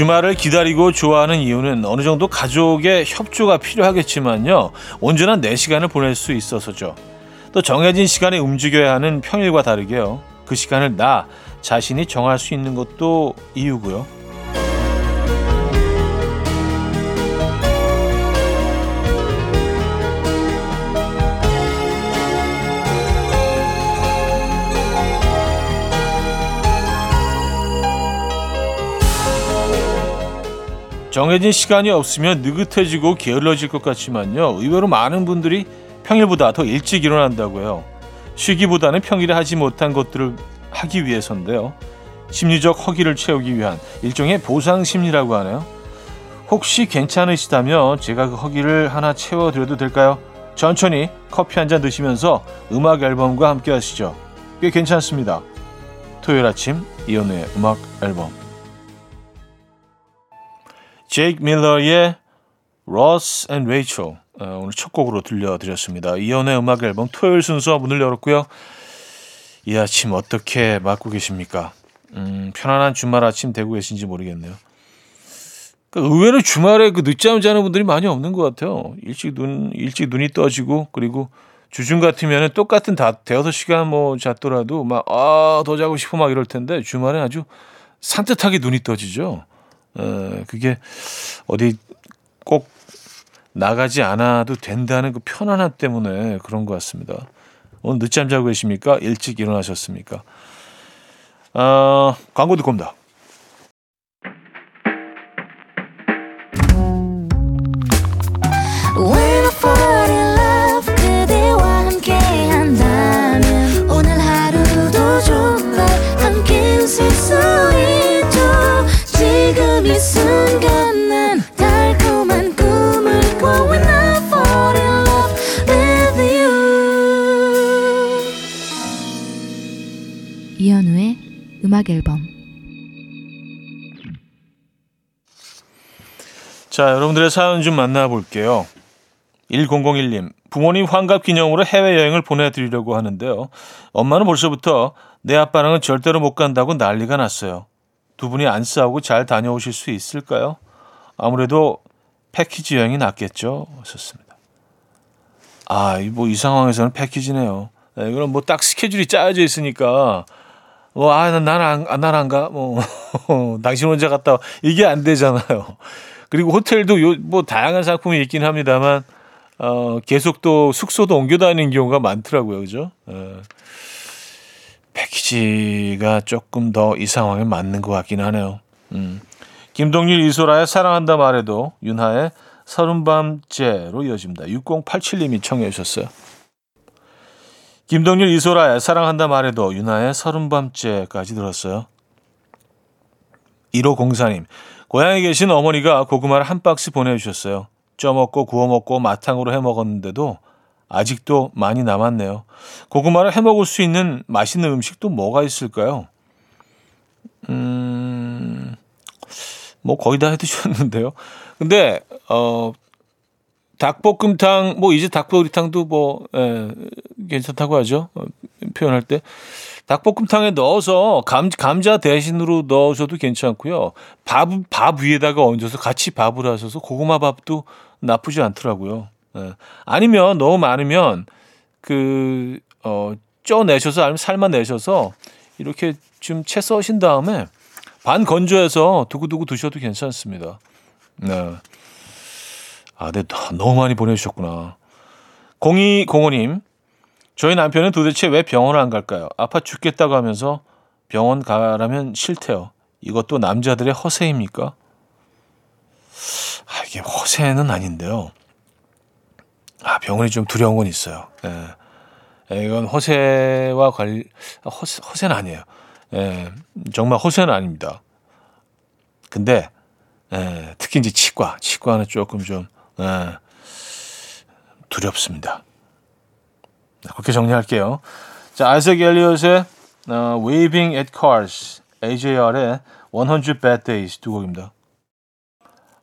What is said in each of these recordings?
주말을 기다리고 좋아하는 이유는 어느 정도 가족의 협조가 필요하겠지만요. 온전한 내 시간을 보낼 수 있어서죠. 또 정해진 시간에 움직여야 하는 평일과 다르게요. 그 시간을 나 자신이 정할 수 있는 것도 이유고요. 정해진 시간이 없으면 느긋해지고 게을러질 것 같지만요. 의외로 많은 분들이 평일보다 더 일찍 일어난다고 해요. 쉬기보다는 평일에 하지 못한 것들을 하기 위해서인데요. 심리적 허기를 채우기 위한 일종의 보상 심리라고 하네요. 혹시 괜찮으시다면 제가 그 허기를 하나 채워드려도 될까요? 천천히 커피 한 잔 드시면서 음악 앨범과 함께 하시죠. 꽤 괜찮습니다. 토요일 아침 이연우의 음악 앨범 제이크 밀러의 Ross and Rachel 어, 오늘 첫 곡으로 들려드렸습니다. 이연의 음악 앨범 토요일 순서 문을 열었고요. 이 아침 어떻게 맞고 계십니까? 음, 편안한 주말 아침 되고 계신지 모르겠네요. 그러니까 의외로 주말에 그 늦잠 자는 분들이 많이 없는 것 같아요. 일찍 눈, 일찍 눈이 떠지고, 그리고 주중 같으면 똑같은 다, 대여섯 시간 뭐 잤더라도 막, 아, 더 자고 싶어 막 이럴 텐데, 주말에 아주 산뜻하게 눈이 떠지죠. 어, 그게 어디 꼭 나가지 않아도 된다는 그 편안함 때문에 그런 것 같습니다. 오늘 늦잠 자고 계십니까? 일찍 일어나셨습니까? 어, 광고 듣고 옵니다. 음악 앨범 자, 여러분들의 사연 좀 만나볼게요. 1001님, 부모님 환갑 기념으로 해외여행을 보내드리려고 하는데요. 엄마는 벌써부터 내 아빠랑은 절대로 못 간다고 난리가 났어요. 두 분이 안 싸우고 잘 다녀오실 수 있을까요? 아무래도 패키지 여행이 낫겠죠? 하셨습니다. 아, 뭐 이 상황에서는 패키지네요. 네, 이건 뭐딱 스케줄이 짜여져 있으니까 뭐, 아, 나는 안, 나는 안 가. 뭐, 당신 혼자 갔다 와. 이게 안 되잖아요. 그리고 호텔도 요, 뭐, 다양한 상품이 있긴 합니다만, 어, 계속 또 숙소도 옮겨 다니는 경우가 많더라고요. 그죠? 어, 패키지가 조금 더 이 상황에 맞는 것 같긴 하네요. 음. 김동률 이소라의 사랑한다 말해도 윤하의 서른밤째로 이어집니다. 6087님이 청해 주셨어요. 김동률 이소라의 사랑한다 말해도 윤하의 서른밤째까지 들었어요. 1호 공사님 고향에 계신 어머니가 고구마를 한 박스 보내주셨어요. 쪄먹고 구워먹고 마탕으로 해먹었는데도 아직도 많이 남았네요. 고구마를 해먹을 수 있는 맛있는 음식도 뭐가 있을까요? 음, 뭐 거의 다 해드셨는데요. 근데, 어, 닭볶음탕 뭐 이제 닭도리탕도 뭐 예, 괜찮다고 하죠. 어, 표현할 때 닭볶음탕에 넣어서 감, 감자 대신으로 넣어줘도 괜찮고요. 밥, 밥 위에다가 얹어서 같이 밥을 하셔서 고구마 밥도 나쁘지 않더라고요. 예. 아니면 너무 많으면 그, 어, 쪄내셔서 아니면 삶아 내셔서 이렇게 좀 채 써신 다음에 반 건조해서 두고두고 드셔도 괜찮습니다. 네. 아, 네, 너무 많이 보내주셨구나. 0205님, 저희 남편은 도대체 왜 병원을 안 갈까요? 아파 죽겠다고 하면서 병원 가라면 싫대요. 이것도 남자들의 허세입니까? 아, 이게 허세는 아닌데요. 아, 병원이 좀 두려운 건 있어요. 예. 예 이건 허세와 관리, 허세, 허세는 아니에요. 예, 정말 허세는 아닙니다. 근데, 예, 특히 이제 치과, 치과는 조금 좀, 네. 두렵습니다. 네, 그렇게 정리할게요. 자, 아이색 엘리엇의 어, Waving at Cars, AJR의 100 Bad Days 두 곡입니다.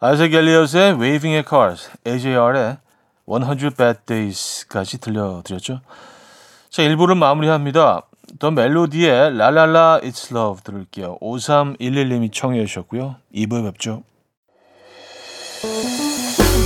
아이색 엘리엇의 Waving at Cars, AJR의 100 Bad Days까지 들려드렸죠. 자, 1부를 마무리합니다. 더 멜로디의 라라라 It's Love 들을게요. 5311님이 청해 주셨고요. 2부에 뵙죠.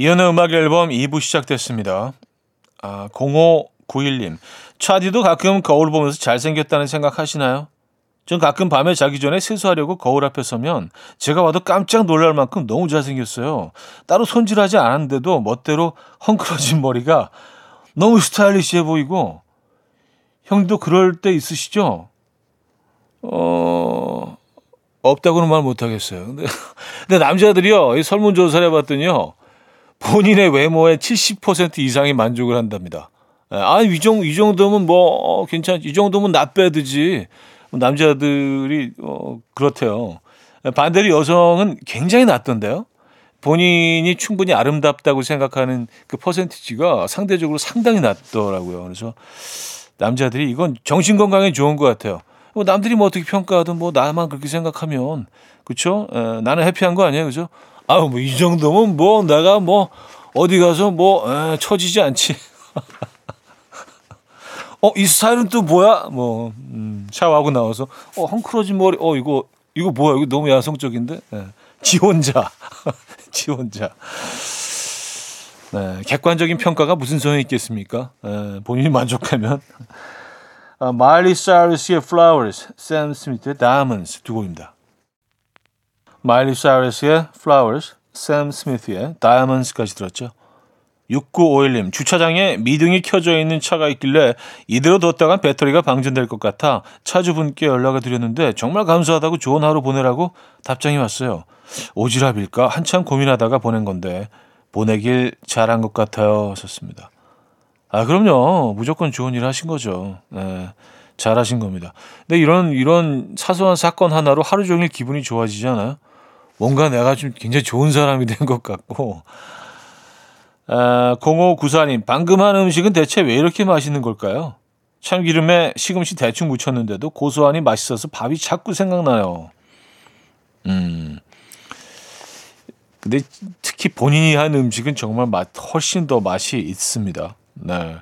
이현우의 음악 앨범 2부 시작됐습니다. 아, 0591님 차디도 가끔 거울 보면서 잘생겼다는 생각 하시나요? 전 가끔 밤에 자기 전에 세수하려고 거울 앞에 서면 제가 봐도 깜짝 놀랄 만큼 너무 잘생겼어요. 따로 손질하지 않았는데도 멋대로 헝클어진 머리가 너무 스타일리시해 보이고 형도 그럴 때 있으시죠? 어, 없다고는 말 못하겠어요. 근데, 근데 남자들이요, 이 설문조사를 해봤더니요, 본인의 외모의 70% 이상이 만족을 한답니다. 아, 이, 정도, 이 정도면 뭐, 어, 괜찮, 이 정도면 나 빼드지. 남자들이, 어, 그렇대요. 반대로 여성은 굉장히 낮던데요. 본인이 충분히 아름답다고 생각하는 그 퍼센티지가 상대적으로 상당히 낮더라고요. 그래서 남자들이 이건 정신 건강에 좋은 것 같아요. 뭐 남들이 뭐 어떻게 평가하든 뭐 나만 그렇게 생각하면 그렇죠? 에, 나는 해피한 거 아니에요, 그죠? 아우 뭐이 정도면 뭐 내가 뭐 어디 가서 뭐 에, 처지지 않지. 어, 이 스타일은 또 뭐야? 뭐 음, 샤워하고 나와서 어, 헝클어진 머리. 어, 이거 이거 뭐야? 이거 너무 야성적인데. 예. 지 혼자. 지 혼자. 네, 객관적인 평가가 무슨 소용이 있겠습니까? 에, 본인이 만족하면. 아, 마일리 사이러스의 Flowers, 샘 스미스의 Diamonds 두 곡입니다. 마일리 사이러스의 Flowers, 샘 스미스의 Diamonds까지 들었죠. 6951님, 주차장에 미등이 켜져 있는 차가 있길래 이대로 뒀다간 배터리가 방전될 것 같아 차주분께 연락을 드렸는데 정말 감사하다고 좋은 하루 보내라고 답장이 왔어요. 오지랖일까? 한참 고민하다가 보낸 건데 보내길 잘한 것 같아요. 하셨습니다. 아, 그럼요. 무조건 좋은 일 하신 거죠. 네, 잘하신 겁니다. 근데 이런, 이런 사소한 사건 하나로 하루 종일 기분이 좋아지잖아요. 뭔가 내가 좀 굉장히 좋은 사람이 된 것 같고. 아, 0594님, 방금 한 음식은 대체 왜 이렇게 맛있는 걸까요? 참기름에 시금치 대충 묻혔는데도 고소하니 맛있어서 밥이 자꾸 생각나요. 음. 근데 특히 본인이 한 음식은 정말 맛, 훨씬 더 맛이 있습니다. 네.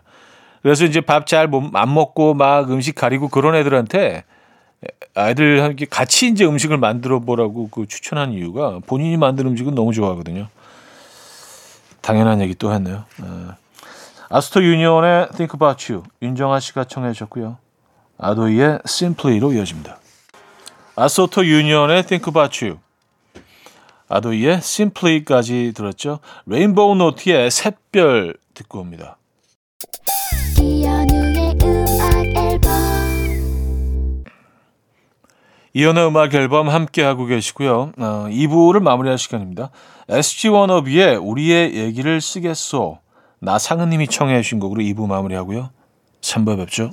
그래서 이제 밥 잘 안 먹고 막 음식 가리고 그런 애들한테 아이들 함께 같이 이제 음식을 만들어 보라고 그 추천한 이유가 본인이 만든 음식은 너무 좋아하거든요. 당연한 얘기 또 했네요. 네. 아스토 유니온의 Think About You 윤정아 씨가 청해 주셨고요. 아도이의 Simply로 이어집니다. 아스토 유니온의 Think About You 아도이의 Simply까지 들었죠. 레인보우 노트의 샛별 듣고 옵니다. 이연의 음악 앨범 함께 하고 계시고요. 어, 2부를 마무리할 시간입니다. SG 워너비의 우리의 얘기를 쓰겠소. 나상은님이 청해 주신 곡으로 2부 마무리하고요. 3부에 뵙죠.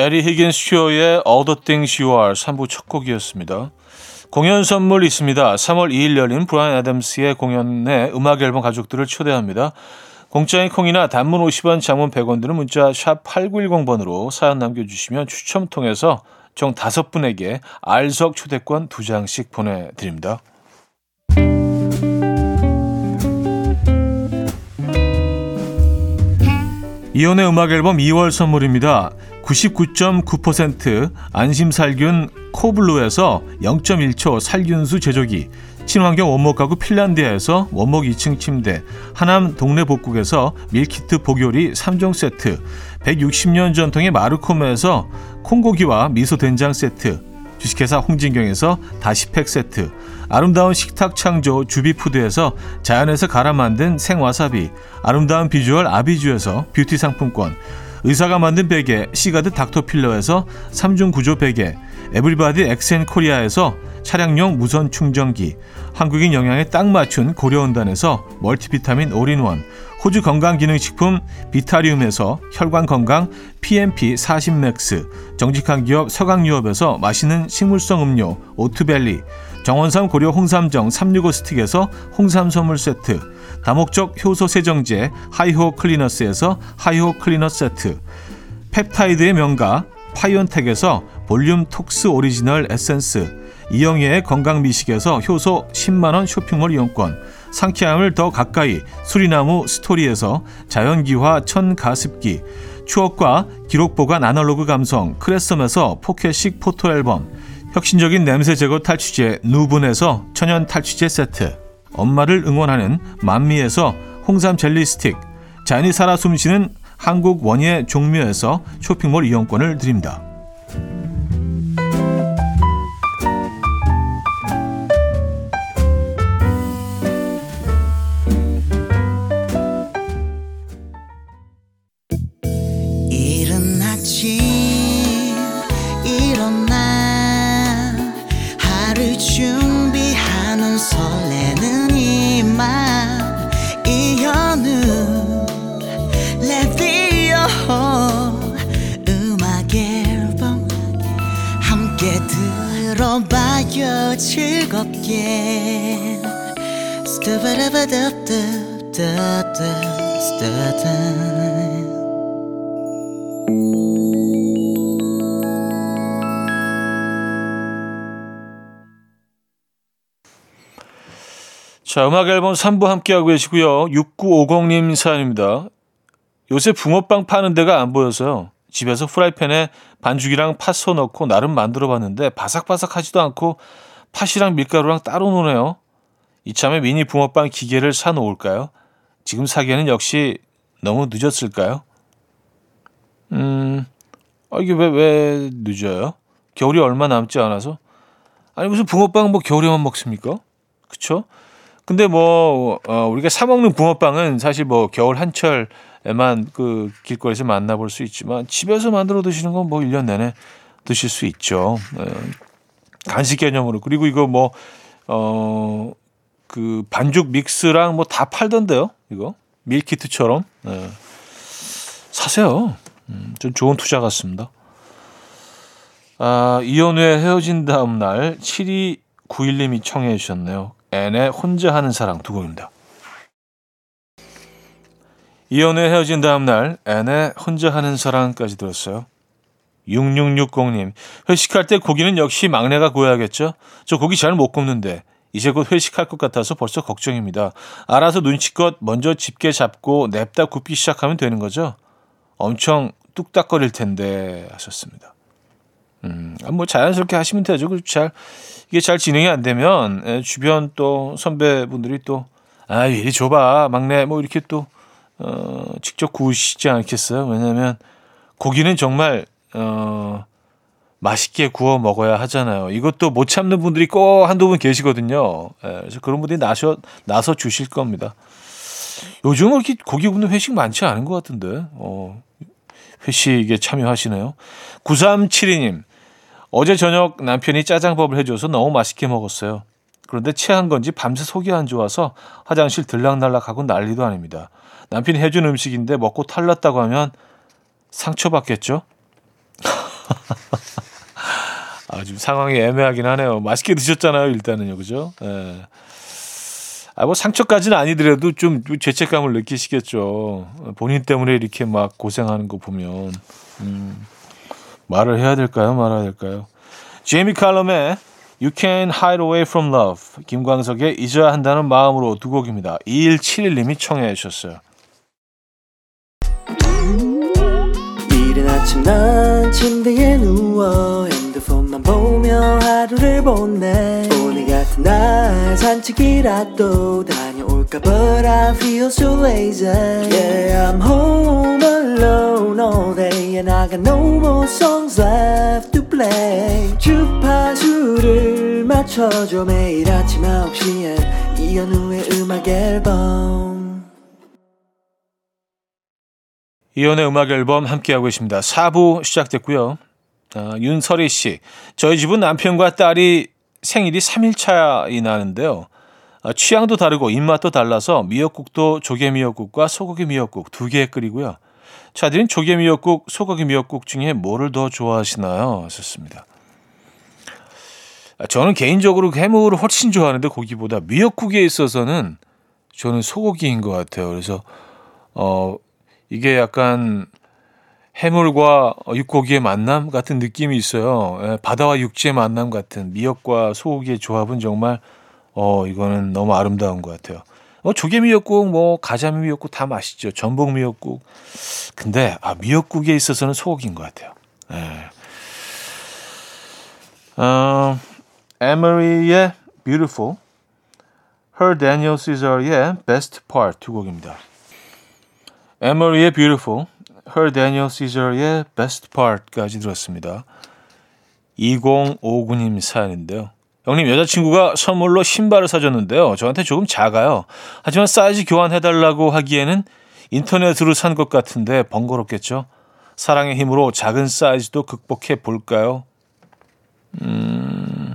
에디 히긴스 트리오의 All the Things You Are 3부 첫 곡이었습니다. 공연 선물 있습니다. 3월 2일 열린 브라이언 애덤스의 공연에 음악 앨범 가족들을 초대합니다. 공짜인 콩이나 단문 50원, 장문 100원 드는 문자 샵 8910번으로 사연 남겨주시면 추첨 통해서 총 5분에게 알석 초대권 2장씩 보내드립니다. 이혼의 음악 앨범 2월 선물입니다. 99.9% 안심살균 코블루에서 0.1초 살균수 제조기, 친환경 원목 가구 핀란디아에서 원목 2층 침대, 하남 동네 복국에서 밀키트 복요리 3종 세트, 160년 전통의 마르코메에서 콩고기와 미소 된장 세트, 주식회사 홍진경에서 다시팩 세트, 아름다운 식탁 창조 주비푸드에서 자연에서 갈아 만든 생와사비, 아름다운 비주얼 아비주에서 뷰티 상품권, 의사가 만든 베개 시가드 닥터필러에서 3중 구조 베개, 에블바디 엑센코리아에서 차량용 무선 충전기, 한국인 영양에 딱 맞춘 고려원단에서 멀티비타민 올인원, 호주 건강기능식품 비타리움에서 혈관건강 PMP 40맥스, 정직한 기업 서강유업에서 맛있는 식물성 음료 오트벨리, 정원삼 고려 홍삼정 365 스틱에서 홍삼 선물 세트, 다목적 효소 세정제 하이호 클리너스에서 하이호 클리너 세트, 펩타이드의 명가 파이온텍에서 볼륨 톡스 오리지널 에센스, 이영애의 건강미식에서 효소 10만원 쇼핑몰 이용권, 상쾌함을 더 가까이 수리나무 스토리에서 자연기화 천가습기, 추억과 기록 보관 아날로그 감성 크레썸에서 포켓식 포토 앨범, 혁신적인 냄새 제거 탈취제 누분에서 천연 탈취제 세트, 엄마를 응원하는 만미에서 홍삼 젤리 스틱, 자연이 살아 숨쉬는 한국 원예 종묘에서 쇼핑몰 이용권을 드립니다. 들어봐요 즐겁게 스타바라바답답답답 스타다 자, 음악 앨범 3부 함께하고 계시고요. 6950님 사연입니다. 요새 붕어빵 파는 데가 안 보여서요. 집에서 프라이팬에 반죽이랑 팥소 넣고 나름 만들어 봤는데 바삭바삭하지도 않고 팥이랑 밀가루랑 따로 노네요. 이참에 미니 붕어빵 기계를 사 놓을까요? 지금 사기에는 역시 너무 늦었을까요? 음, 아, 이게 왜, 왜 늦어요? 겨울이 얼마 남지 않아서? 아니, 무슨 붕어빵 뭐 겨울에만 먹습니까? 그쵸? 근데 뭐, 어, 우리가 사먹는 붕어빵은 사실 뭐 겨울 한철에 만그 길거리에서 만나볼 수 있지만 집에서 만들어 드시는 건 뭐 1년 내내 드실 수 있죠. 어, 간식 개념으로. 그리고 이거 뭐, 어, 그 반죽 믹스랑 뭐 다 팔던데요. 이거. 밀키트처럼. 네. 사세요. 음, 좀 좋은 투자 같습니다. 아, 이연우의 헤어진 다음 날 7291님이 청해 주셨네요. 앤의 혼자 하는 사랑 두 곡입니다. 이연우의 헤어진 다음 날 앤의 혼자 하는 사랑까지 들었어요. 6660님 회식할 때 고기는 역시 막내가 구워야겠죠? 저 고기 잘 못 굽는데 이제 곧 회식할 것 같아서 벌써 걱정입니다. 알아서 눈치껏 먼저 집게 잡고 냅다 굽기 시작하면 되는 거죠? 엄청 뚝딱거릴 텐데 하셨습니다. 음, 뭐 자연스럽게 하시면 되죠. 그잘 이게 잘 진행이 안 되면 에, 주변 또 선배분들이 또 아, 이리 줘봐 막내 뭐 이렇게 또 어, 직접 구우시지 않겠어요? 왜냐하면 고기는 정말 어, 맛있게 구워 먹어야 하잖아요. 이것도 못 참는 분들이 꼭 한두 분 계시거든요. 에, 그래서 그런 분들이 나서 나서 주실 겁니다. 요즘은 이렇게 고기 굽는 회식 많지 않은 것 같은데. 어, 회식에 참여하시네요. 9372님, 어제 저녁 남편이 짜장밥을 해줘서 너무 맛있게 먹었어요. 그런데 체한 건지 밤새 속이 안 좋아서 화장실 들락날락하고 난리도 아닙니다. 남편이 해준 음식인데 먹고 탈났다고 하면 상처받겠죠? 아, 지금 상황이 애매하긴 하네요. 맛있게 드셨잖아요, 일단은요, 그죠? 예. 아, 뭐 상처까지는 아니더라도 좀 죄책감을 느끼시겠죠. 본인 때문에 이렇게 막 고생하는 거 보면. 음, 말을 해야 될까요? 말아야 될까요? 제이미 칼럼의 You Can Hide Away From Love, 김광석의 잊어야 한다는 마음으로 두 곡입니다. 2171님이 청해 주셨어요. 이른 아침 난 침대에 누워 핸드폰만 보며 하루를 보내 오늘 같은 날 산책이라도 다녀올까 But I feel so lazy Yeah I'm home alone all day And I got no more songs left to play 주파수를 맞춰줘 매일 아침 9시에 이현우의 음악 앨범 이연의 음악 앨범 함께하고 있습니다. 4부 시작됐고요. 아, 윤설희 씨. 저희 집은 남편과 딸이 생일이 3일 차이 나는데요. 아, 취향도 다르고 입맛도 달라서 미역국도 조개 미역국과 소고기 미역국 두 개 끓이고요. 차들은 조개 미역국, 소고기 미역국 중에 뭐를 더 좋아하시나요? 하셨습니다. 아, 저는 개인적으로 해물을 훨씬 좋아하는데 고기보다 미역국에 있어서는 저는 소고기인 것 같아요. 그래서 어 이게 약간 해물과 육고기의 만남 같은 느낌이 있어요. 예, 바다와 육지의 만남 같은 미역과 소고기의 조합은 정말 어 이거는 너무 아름다운 것 같아요. 뭐 조개 미역국, 뭐 가자미 미역국 다 맛있죠. 전복 미역국. 근데 아 미역국에 있어서는 소고기인 것 같아요. 예. 어, 에머리의 Beautiful, Her Daniel Caesar의 Best Part 두 곡입니다. 에머리의 Beautiful, Her Daniel Caesar의 Best Part까지 들었습니다. 2059님 사연인데요. 형님 여자친구가 선물로 신발을 사줬는데요. 저한테 조금 작아요. 하지만 사이즈 교환해달라고 하기에는 인터넷으로 산 것 같은데 번거롭겠죠. 사랑의 힘으로 작은 사이즈도 극복해 볼까요? 음.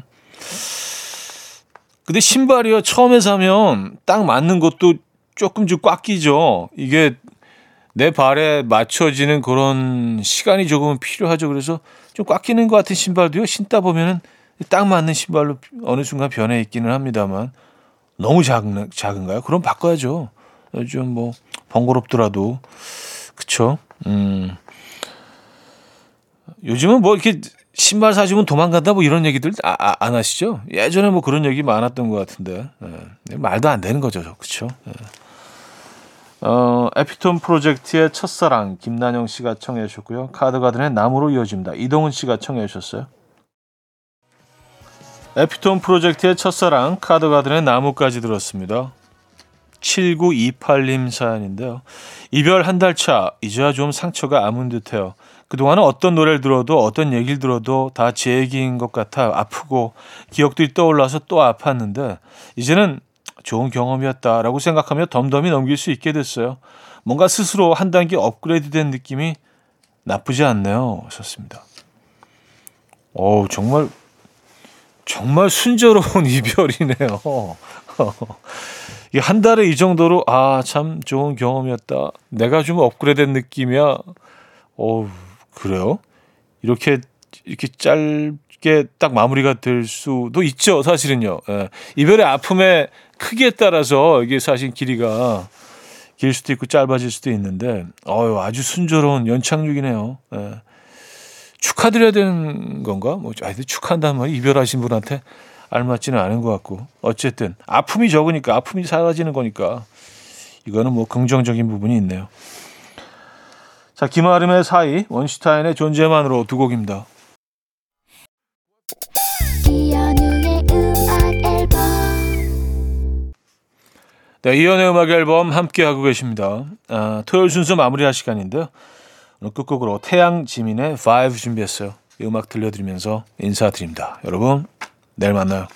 근데 신발이요 처음에 사면 딱 맞는 것도 조금 좀 꽉 끼죠. 이게 내 발에 맞춰지는 그런 시간이 조금 필요하죠. 그래서 좀 꽉 끼는 것 같은 신발도요 신다 보면은 딱 맞는 신발로 어느 순간 변해 있기는 합니다만 너무 작은 작은가요? 그럼 바꿔야죠. 좀뭐 번거롭더라도 그쵸? 음. 요즘은 뭐 이렇게 신발 사주면 도망간다 뭐 이런 얘기들 아, 아, 안 하시죠? 예전에 뭐 그런 얘기 많았던 것 같은데 예. 말도 안 되는 거죠, 그렇죠? 예. 어, 에피톤 프로젝트의 첫사랑 김난영 씨가 청해 주셨고요. 카드가든의 나무로 이어집니다. 이동훈 씨가 청해 주셨어요. 에피톤 프로젝트의 첫사랑 카드가든의 나무까지 들었습니다. 7928님 사연인데요. 이별 한 달 차, 이제야 좀 상처가 아문 듯해요. 그동안은 어떤 노래를 들어도 어떤 얘기를 들어도 다 제 얘기인 것 같아 아프고 기억들이 떠올라서 또 아팠는데 이제는 좋은 경험이었다라고 생각하며 덤덤히 넘길 수 있게 됐어요. 뭔가 스스로 한 단계 업그레이드 된 느낌이 나쁘지 않네요. 하셨습니다. 어 정말 정말 순조로운 이별이네요. 한 달에 이 정도로 아 참 좋은 경험이었다. 내가 좀 업그레이드된 느낌이야. 어 그래요? 이렇게 이렇게 짧게 딱 마무리가 될 수도 있죠. 사실은요. 예. 이별의 아픔의 크기에 따라서 이게 사실 길이가 길 수도 있고 짧아질 수도 있는데 어유 아주 순조로운 연착륙이네요. 예. 축하드려야 되는 건가? 뭐 아이들 축하한다는 말이 이별하신 분한테 알맞지는 않은 것 같고 어쨌든 아픔이 적으니까 아픔이 사라지는 거니까 이거는 뭐 긍정적인 부분이 있네요. 자 김아름의 사이 원슈타인의 존재만으로 두 곡입니다. 네, 이연의 음악 앨범 함께 하고 계십니다. 아, 토요일 순서 마무리할 시간인데요. 오늘 끝곡으로 태양 지민의 5 준비했어요. 이 음악 들려드리면서 인사드립니다. 여러분 내일 만나요.